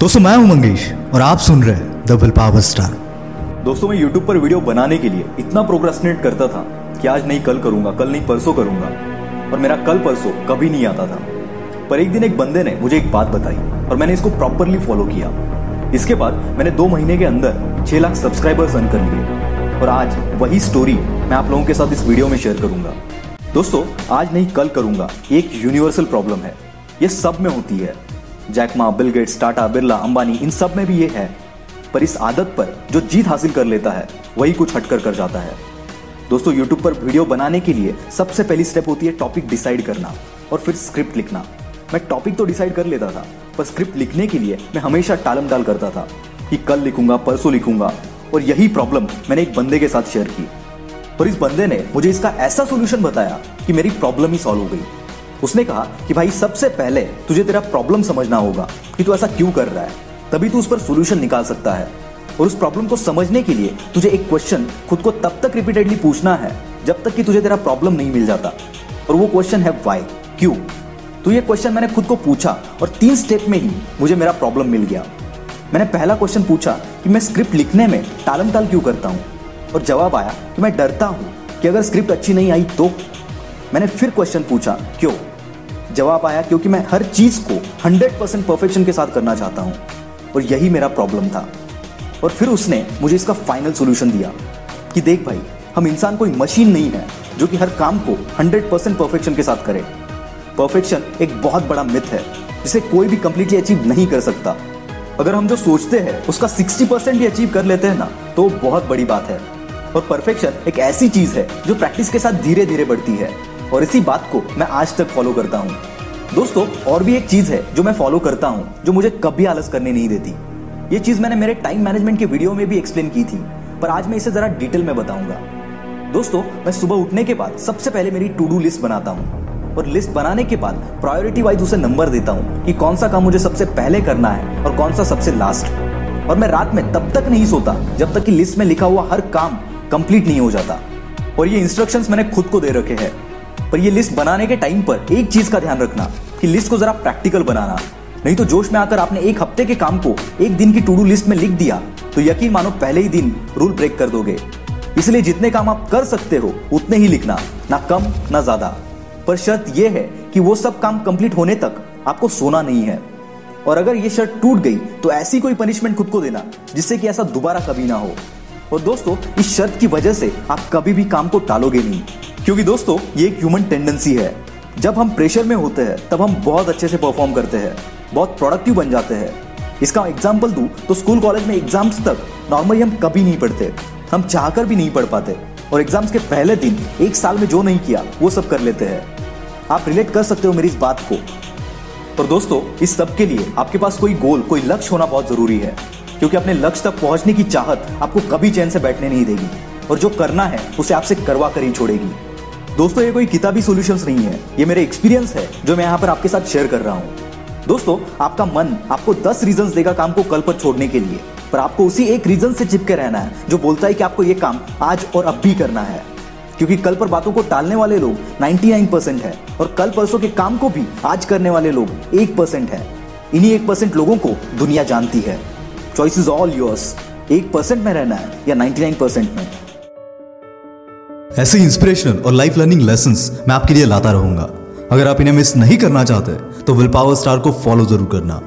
दोस्तों मैं हूँ मंगेश, और आप सुन रहे हैं पावर स्टार। दोस्तों, मैं YouTube पर वीडियो बनाने के लिए इतना प्रोक्रेस्टिनेट करता था कि आज नहीं कल करूँगा, कल नहीं परसों करूँगा, और मेरा कल परसों कभी नहीं आता था। पर एक दिन एक बंदे ने मुझे एक बात बताई, और मैंने इसको प्रॉपरली फॉलो किया। इसके बाद मैंने दो महीने के अंदर छह लाख सब्सक्राइबर्स अर्न कर लिए, और आज वही स्टोरी मैं आप लोगों के साथ इस वीडियो में शेयर करूँगा। दोस्तों, आज नहीं कल करूँगा, एक यूनिवर्सल प्रॉब्लम है। ये सब में होती है। Jack Ma, Bill Gates, Tata, Birla, Ambani, इन सब में भी ये है। पर इस आदत पर जो जीत हासिल कर लेता है, वही कुछ हटकर कर जाता है। दोस्तों यूट्यूब पर वीडियो बनाने के लिए सबसे पहली स्टेप होती है टॉपिक डिसाइड करना और फिर स्क्रिप्ट लिखना। मैं टॉपिक तो डिसाइड कर लेता था, पर स्क्रिप्ट लिखने के लिए मैं हमेशा टालम टाल करता था कि कल लिखूँगा, परसों लिखूँगा और यही प्रॉब्लम मैंने एक बंदे के साथ शेयर की। और इस बंदे ने मुझे इसका ऐसा सोल्यूशन बताया कि मेरी प्रॉब्लम ही सॉल्व हो गई। उसने कहा कि भाई, सबसे पहले तुझे तेरा प्रॉब्लम समझना होगा कि तू ऐसा क्यों कर रहा है। तभी तू उस पर सोल्यूशन निकाल सकता है। और उस प्रॉब्लम को समझने के लिए तुझे एक क्वेश्चन खुद को तब तक रिपीटेडली पूछना है जब तक कि तुझे तेरा प्रॉब्लम नहीं मिल जाता। और वो क्वेश्चन है वाई क्यों? तो ये क्वेश्चन मैंने खुद को पूछा और तीन स्टेप में ही मुझे मेरा प्रॉब्लम मिल गया। मैंने पहला क्वेश्चन पूछा कि मैं स्क्रिप्ट लिखने में टालम टाल क्यों करता हूँ? और जवाब आया कि मैं डरता हूँ कि अगर स्क्रिप्ट अच्छी नहीं आई तो। मैंने फिर क्वेश्चन पूछा, क्यों? जवाब आया क्योंकि मैं हर चीज़ को 100 परसेंट परफेक्शन के साथ करना चाहता हूँ। और यही मेरा प्रॉब्लम था। और फिर उसने मुझे इसका फाइनल सोल्यूशन दिया कि देख भाई, हम इंसान कोई मशीन नहीं है जो कि हर काम को 100 परसेंट परफेक्शन के साथ करे। परफेक्शन एक बहुत बड़ा मिथ है, जिसे कोई भी कंप्लीटली अचीव नहीं कर सकता। अगर हम जो सोचते हैं, उसका 60 परसेंट भी अचीव कर लेते हैं ना तो बहुत बड़ी बात है। और परफेक्शन एक ऐसी चीज़ है जो प्रैक्टिस के साथ धीरे धीरे बढ़ती है। और इसी बात को मैं आज तक फॉलो करता हूँ। दोस्तों, और भी एक चीज़ है जो मैं फॉलो करता हूँ, जो मुझे कभी आलस करने नहीं देती। ये चीज़ मैंने मेरे टाइम मैनेजमेंट के वीडियो में भी एक्सप्लेन की थी, पर आज मैं इसे जरा डिटेल में बताऊँगा। दोस्तों, मैं सुबह उठने के बाद सबसे पहले मेरी टू डू लिस्ट बनाता हूँ, और लिस्ट बनाने के बाद प्रायोरिटी वाइज उसे नंबर देता हूँ कि कौन सा काम मुझे सबसे पहले करना है और कौन सा सबसे लास्ट और मैं रात में तब तक नहीं सोता जब तक कि लिस्ट में लिखा हुआ हर काम कंप्लीट नहीं हो जाता। और ये इंस्ट्रक्शंस मैंने खुद को दे रखे हैं। पर ये लिस्ट बनाने के टाइम पर एक चीज़ का ध्यान रखना कि लिस्ट को जरा प्रैक्टिकल बनाना। नहीं तो जोश में आकर आपने एक हफ़्ते के काम को एक दिन की टू डू लिस्ट में लिख दिया तो यकीन मानो पहले ही दिन रूल ब्रेक कर दोगे। इसलिए जितने काम आप कर सकते हो, उतने ही लिखना, ना कम, ना ज़्यादा। पर शर्त यह है कि वो सब काम कंप्लीट होने तक आपको सोना नहीं है। और अगर ये शर्त टूट गई तो ऐसी कोई पनिशमेंट खुद को देना, जिससे कि ऐसा दोबारा कभी ना हो। और दोस्तों, इस शर्त की वजह से आप कभी भी काम को टालोगे नहीं। क्योंकि दोस्तों, ये एक ह्यूमन टेंडेंसी है। जब हम प्रेशर में होते हैं, तब हम बहुत अच्छे से परफॉर्म करते हैं, बहुत प्रोडक्टिव बन जाते हैं। इसका एग्ज़ाम्पल दू तो स्कूल कॉलेज में एग्ज़ाम्स तक नॉर्मली हम कभी नहीं पढ़ते। हम चाहकर भी नहीं पढ़ पाते। और एग्ज़ाम्स के पहले दिन, एक साल में जो नहीं किया, वो सब कर लेते हैं। आप रिलेट कर सकते हो मेरी इस बात को। और दोस्तों, इस सब के लिए आपके पास कोई गोल कोई लक्ष्य होना बहुत ज़रूरी है। क्योंकि अपने लक्ष्य तक पहुँचने की चाहत आपको कभी चैन से बैठने नहीं देगी। और जो करना है, उसे आपसे करवा कर ही छोड़ेगी। दोस्तों, ये कोई किताबी सॉल्यूशंस नहीं है। ये मेरे एक्सपीरियंस है, जो मैं यहाँ पर आपके साथ शेयर कर रहा हूँ। दोस्तों, आपका मन आपको दस रीजन देगा काम को कल पर छोड़ने के लिए, पर आपको उसी एक रीजन से चिपके रहना है, जो बोलता है कि आपको ये काम आज और अब भी करना है। क्योंकि कल पर बातों को टालने वाले लोग 99 परसेंट है, और कल परसों के काम को भी आज करने वाले लोग एक परसेंट है। इन्हीं एक परसेंट लोगों को दुनिया जानती है। चॉइस इज़ ऑल योर्स एक परसेंट में रहना है या 99 परसेंट में। ऐसे इंस्पिरेशनल और लाइफ लर्निंग लेसन मैं आपके लिए लाता रहूँगा। अगर आप इन्हें मिस नहीं करना चाहते तो विल पावर स्टार को फॉलो ज़रूर करना।